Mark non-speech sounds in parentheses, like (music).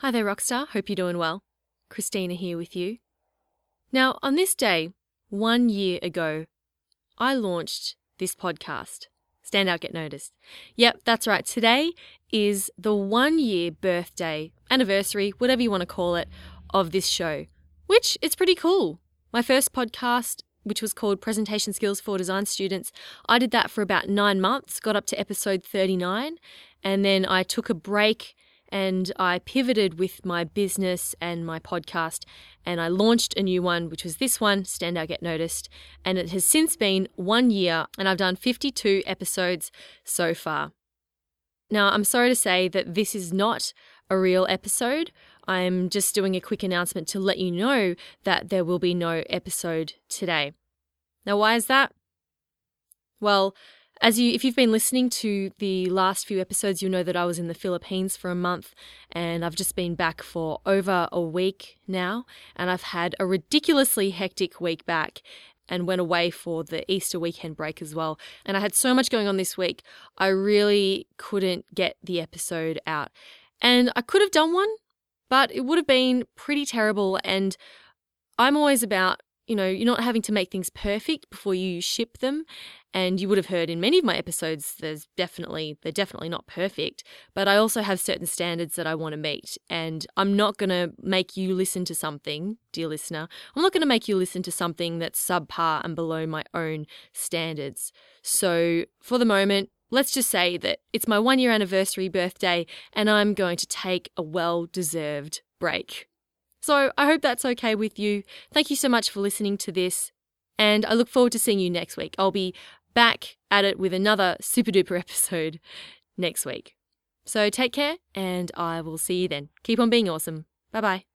Hi there, Rockstar. Hope you're doing well. Christina here with you. Now, on this day, one year ago, I launched this podcast. Stand out, get noticed. Yep, that's right. Today is the one year birthday, anniversary, whatever you want to call it, of this show, which is pretty cool. My first podcast, which was called Presentation Skills for Design Students, I did that for about nine months, got up to episode 39, and then I took a break and I pivoted with my business and my podcast and I launched a new one, which was this one, Stand Out Get Noticed. And it has since been one year and I've done 52 episodes so far. Now, I'm sorry to say that this is not a real episode. I'm just doing a quick announcement to let you know that there will be no episode today. Now, why is that? Well, as you, if you've been listening to the last few episodes, you'll know that I was in the Philippines for a month and I've just been back for over a week now. And I've had a ridiculously hectic week back and went away for the Easter weekend break as well. And I had so much going on this week, I really couldn't get the episode out. And I could have done one, but it would have been pretty terrible. And I'm always about you know, you're not having to make things perfect before you ship them. And you would have heard in many of my episodes, there's definitely, they're definitely not perfect, but I also have certain standards that I want to meet. And I'm not going to make you listen to something, dear listener, I'm not going to make you listen to something that's subpar and below my own standards. So for the moment, let's just say that it's my one year anniversary birthday and I'm going to take a well deserved break. So I hope that's okay with you. Thank you so much for listening to this. And I look forward to seeing you next week. I'll be back at it with another super duper (laughs) episode next week. So take care, and I will see you then. Keep on being awesome. Bye bye.